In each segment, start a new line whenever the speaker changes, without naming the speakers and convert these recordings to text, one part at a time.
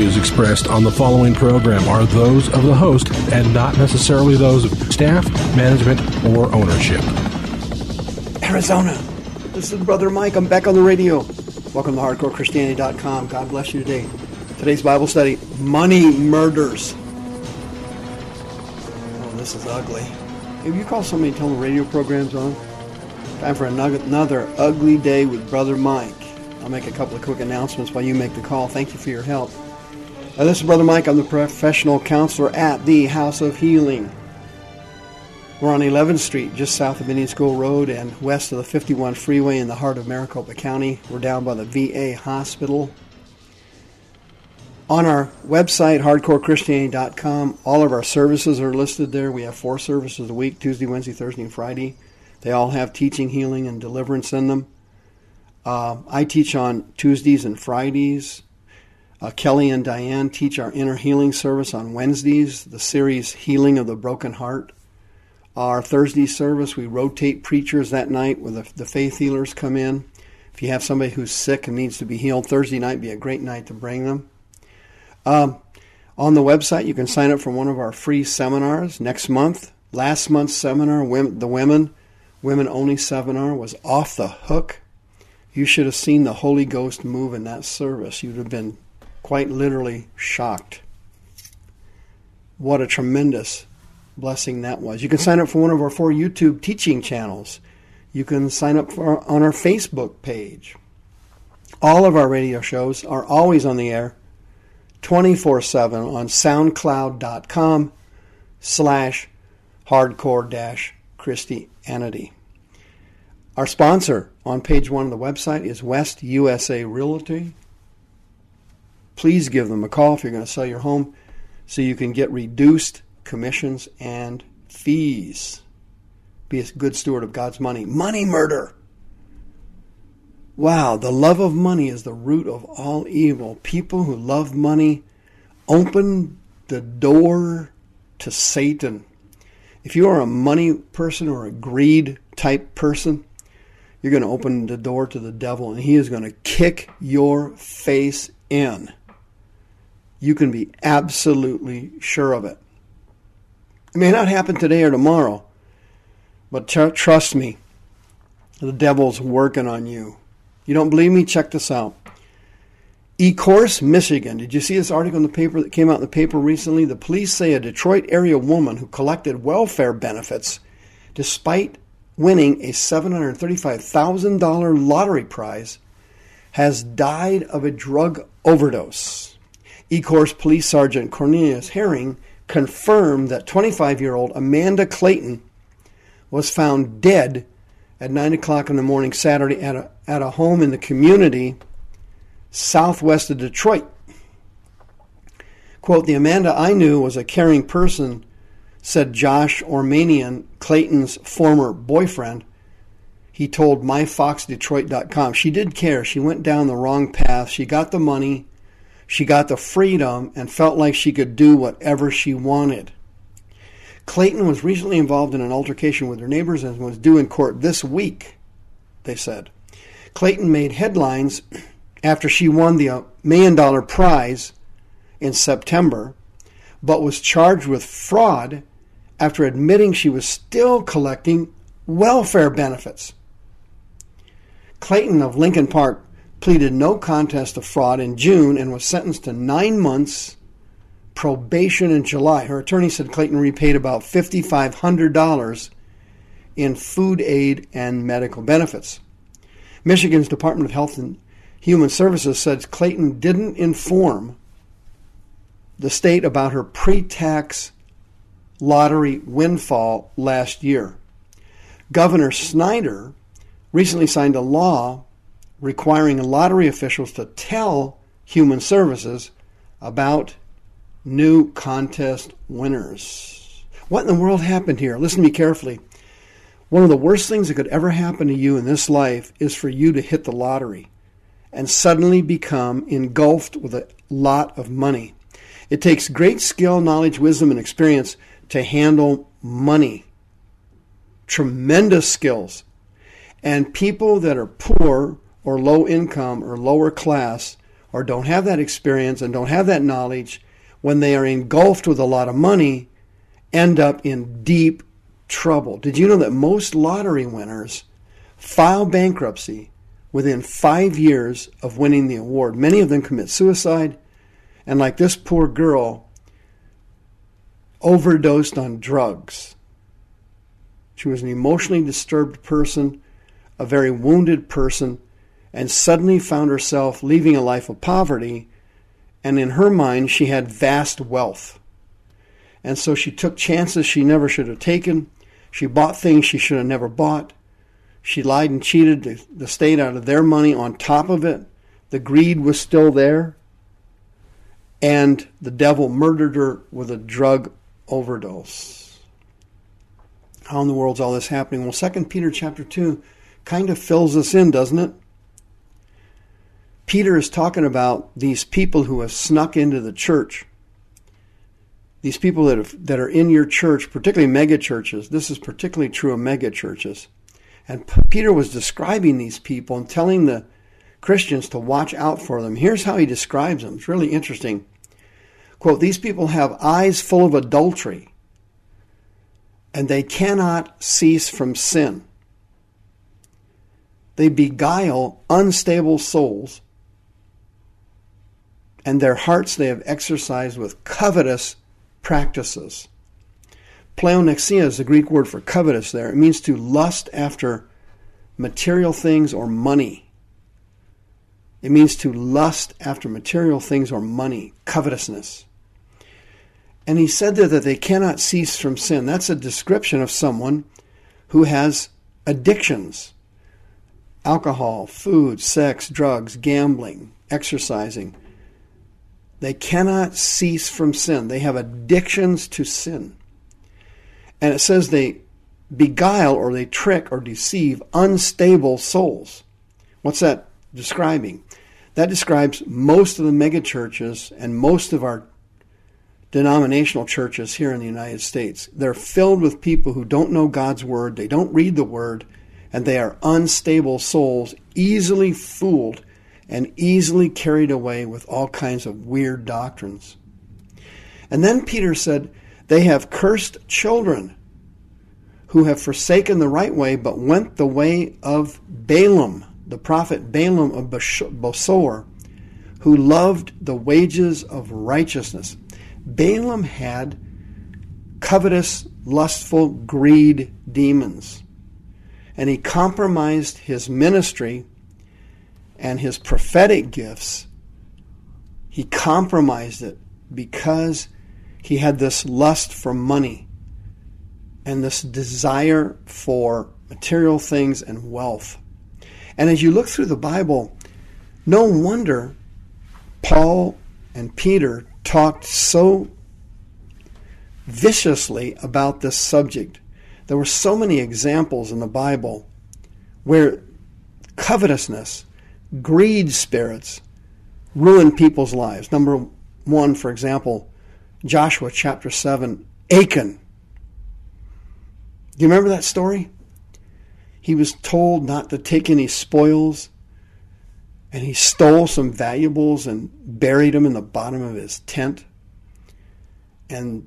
views expressed on the following program are those of the host and not necessarily those of staff, management, or ownership.
Arizona, this is Brother Mike. I'm back on the radio. Welcome to HardcoreChristianity.com. God bless you today. Today's Bible study Money Murders. Oh, this is ugly. If you call somebody and tell them the radio program's on, time for another ugly day with Brother Mike. I'll make a couple of quick announcements while you make the call. Thank you for your help. Uh, this is Brother Mike. I'm the professional counselor at the House of Healing. We're on 11th Street, just south of Indian School Road and west of the 51 freeway in the heart of Maricopa County. We're down by the VA hospital. On our website, hardcorechristianity.com, all of our services are listed there. We have four services a week Tuesday, Wednesday, Thursday, and Friday. They all have teaching, healing, and deliverance in them. Uh, I teach on Tuesdays and Fridays. Uh, Kelly and Diane teach our inner healing service on Wednesdays, the series Healing of the Broken Heart. Our Thursday service, we rotate preachers that night where the, the faith healers come in. If you have somebody who's sick and needs to be healed, Thursday night be a great night to bring them. Um, on the website, you can sign up for one of our free seminars next month. Last month's seminar, the women, women only seminar, was off the hook. You should have seen the Holy Ghost move in that service. You'd have been quite literally shocked. What a tremendous blessing that was. You can sign up for one of our four YouTube teaching channels. You can sign up for on our Facebook page. All of our radio shows are always on the air 24 7 on soundcloud.com slash hardcore Christianity. Our sponsor on page one of the website is West USA Realty. Please give them a call if you're going to sell your home so you can get reduced commissions and fees. Be a good steward of God's money. Money murder. Wow, the love of money is the root of all evil. People who love money open the door to Satan. If you are a money person or a greed type person, you're going to open the door to the devil and he is going to kick your face in. You can be absolutely sure of it. It may not happen today or tomorrow, but tr- trust me, the devil's working on you. You don't believe me? Check this out. Ecorse, Michigan. Did you see this article in the paper that came out in the paper recently? The police say a Detroit area woman who collected welfare benefits despite winning a $735,000 lottery prize, has died of a drug overdose. Ecorse Police Sergeant Cornelius Herring confirmed that 25 year old Amanda Clayton was found dead at 9 o'clock in the morning Saturday at a, at a home in the community southwest of Detroit. Quote, the Amanda I knew was a caring person said Josh Ormanian, Clayton's former boyfriend. He told myfoxdetroit.com. She did care. She went down the wrong path. She got the money. She got the freedom and felt like she could do whatever she wanted. Clayton was recently involved in an altercation with her neighbors and was due in court this week, they said. Clayton made headlines after she won the uh, million dollar prize in September, but was charged with fraud after admitting she was still collecting welfare benefits. Clayton of Lincoln Park pleaded no contest to fraud in June and was sentenced to nine months probation in July. Her attorney said Clayton repaid about $5,500 in food aid and medical benefits. Michigan's Department of Health and Human Services said Clayton didn't inform the state about her pre tax lottery windfall last year. Governor Snyder recently signed a law requiring lottery officials to tell Human Services about new contest winners. What in the world happened here? Listen to me carefully. One of the worst things that could ever happen to you in this life is for you to hit the lottery and suddenly become engulfed with a lot of money. It takes great skill, knowledge, wisdom, and experience to handle money. Tremendous skills. And people that are poor or low income or lower class or don't have that experience and don't have that knowledge, when they are engulfed with a lot of money, end up in deep trouble. Did you know that most lottery winners file bankruptcy within five years of winning the award? Many of them commit suicide, and like this poor girl, overdosed on drugs. She was an emotionally disturbed person, a very wounded person, and suddenly found herself leaving a life of poverty. And in her mind, she had vast wealth. And so she took chances she never should have taken. She bought things she should have never bought. She lied and cheated the state out of their money on top of it. The greed was still there. And the devil murdered her with a drug overdose. How in the world is all this happening? Well, 2 Peter chapter 2 kind of fills us in, doesn't it? Peter is talking about these people who have snuck into the church. These people that, have, that are in your church, particularly mega churches. This is particularly true of mega churches. And Peter was describing these people and telling the Christians to watch out for them. Here's how he describes them. It's really interesting. Quote, these people have eyes full of adultery, and they cannot cease from sin. They beguile unstable souls and their hearts they have exercised with covetous practices. Pleonexia is the Greek word for covetous there. It means to lust after material things or money. It means to lust after material things or money, covetousness. And he said there that they cannot cease from sin. That's a description of someone who has addictions alcohol, food, sex, drugs, gambling, exercising. They cannot cease from sin. They have addictions to sin. And it says they beguile or they trick or deceive unstable souls. What's that describing? That describes most of the megachurches and most of our denominational churches here in the United States. They're filled with people who don't know God's Word, they don't read the Word, and they are unstable souls, easily fooled and easily carried away with all kinds of weird doctrines. And then Peter said, They have cursed children who have forsaken the right way, but went the way of Balaam, the prophet Balaam of Bosor, who loved the wages of righteousness. Balaam had covetous, lustful, greed demons. And he compromised his ministry and his prophetic gifts, he compromised it because he had this lust for money and this desire for material things and wealth. And as you look through the Bible, no wonder Paul and Peter talked so viciously about this subject. There were so many examples in the Bible where covetousness greed spirits ruin people's lives. Number one, for example, Joshua chapter 7, Achan. Do you remember that story? He was told not to take any spoils, and he stole some valuables and buried them in the bottom of his tent. And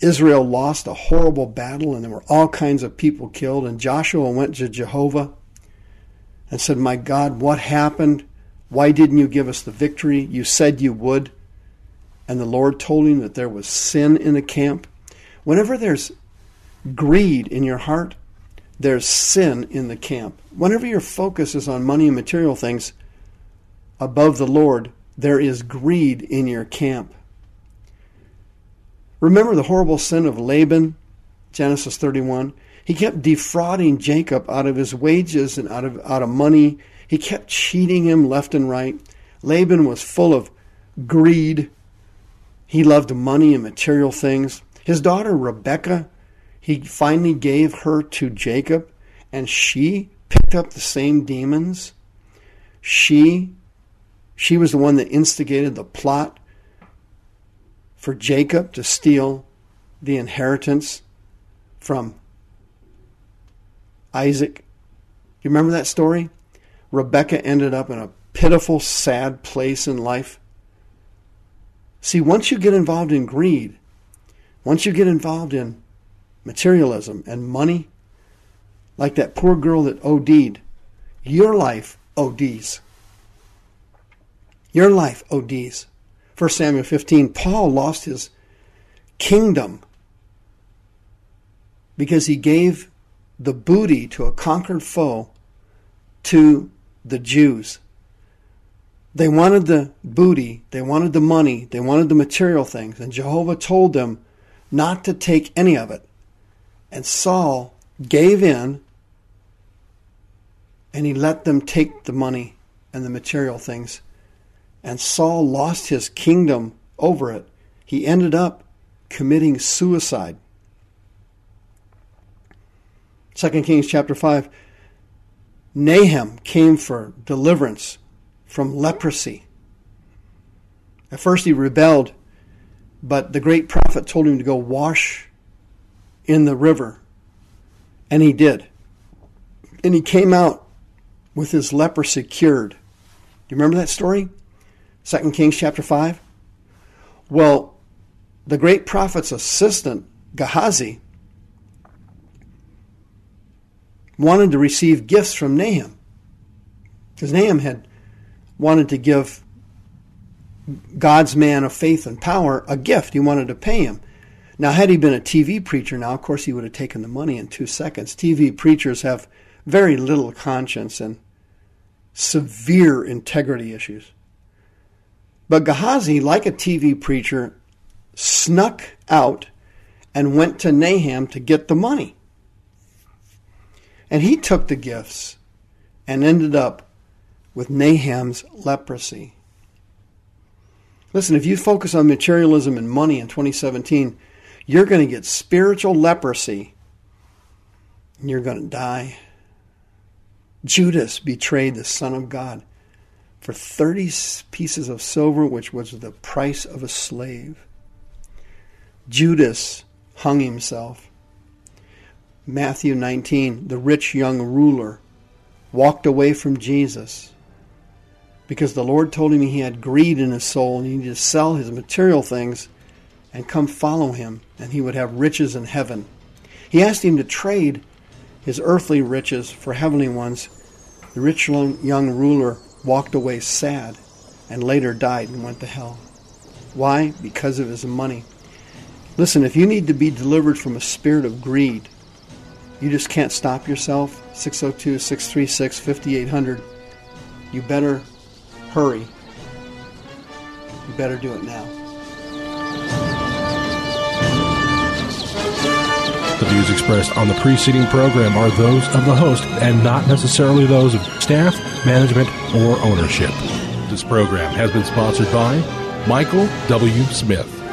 Israel lost a horrible battle, and there were all kinds of people killed. And Joshua went to Jehovah and said, My God, what happened? Why didn't you give us the victory? You said you would. And the Lord told him that there was sin in the camp. Whenever there's greed in your heart, there's sin in the camp. Whenever your focus is on money and material things above the Lord, there is greed in your camp. Remember the horrible sin of Laban, Genesis 31? He kept defrauding Jacob out of his wages and out of, out of money. He kept cheating him left and right. Laban was full of greed. He loved money and material things. His daughter Rebecca, he finally gave her to Jacob, and she picked up the same demons. She she was the one that instigated the plot for Jacob to steal the inheritance from Isaac. You remember that story? Rebecca ended up in a pitiful, sad place in life? See, once you get involved in greed, once you get involved in materialism and money, like that poor girl that OD'd, your life ODs. Your life ODs. 1 Samuel 15, Paul lost his kingdom because he gave the booty to a conquered foe to the Jews. They wanted the booty, they wanted the money, they wanted the material things, and Jehovah told them not to take any of it. And Saul gave in and he let them take the money and the material things. And Saul lost his kingdom over it. He ended up committing suicide. 2 Kings chapter 5 Nahum came for deliverance from leprosy. At first he rebelled, but the great prophet told him to go wash in the river. And he did. And he came out with his leprosy cured. Do you remember that story? 2 Kings chapter 5? Well, the great prophet's assistant, Gehazi, wanted to receive gifts from Nahum. Because Nahum had wanted to give God's man of faith and power a gift. He wanted to pay him. Now, had he been a TV preacher now, of course, he would have taken the money in two seconds. TV preachers have very little conscience and severe integrity issues. But Gehazi, like a TV preacher, snuck out and went to Nahum to get the money. And he took the gifts and ended up with Nahum's leprosy. Listen, if you focus on materialism and money in 2017, you're going to get spiritual leprosy and you're going to die. Judas betrayed the Son of God for 30 pieces of silver, which was the price of a slave. Judas hung himself. Matthew 19, the rich young ruler walked away from Jesus because the Lord told him he had greed in his soul and he needed to sell his material things and come follow him, and he would have riches in heaven. He asked him to trade his earthly riches for heavenly ones. The rich young ruler walked away sad and later died and went to hell. Why? Because of his money. Listen, if you need to be delivered from a spirit of greed, you just can't stop yourself. 602 636 5800. You better hurry. You better do it now.
The views expressed on the preceding program are those of the host and not necessarily those of staff, management, or ownership. This program has been sponsored by Michael W. Smith.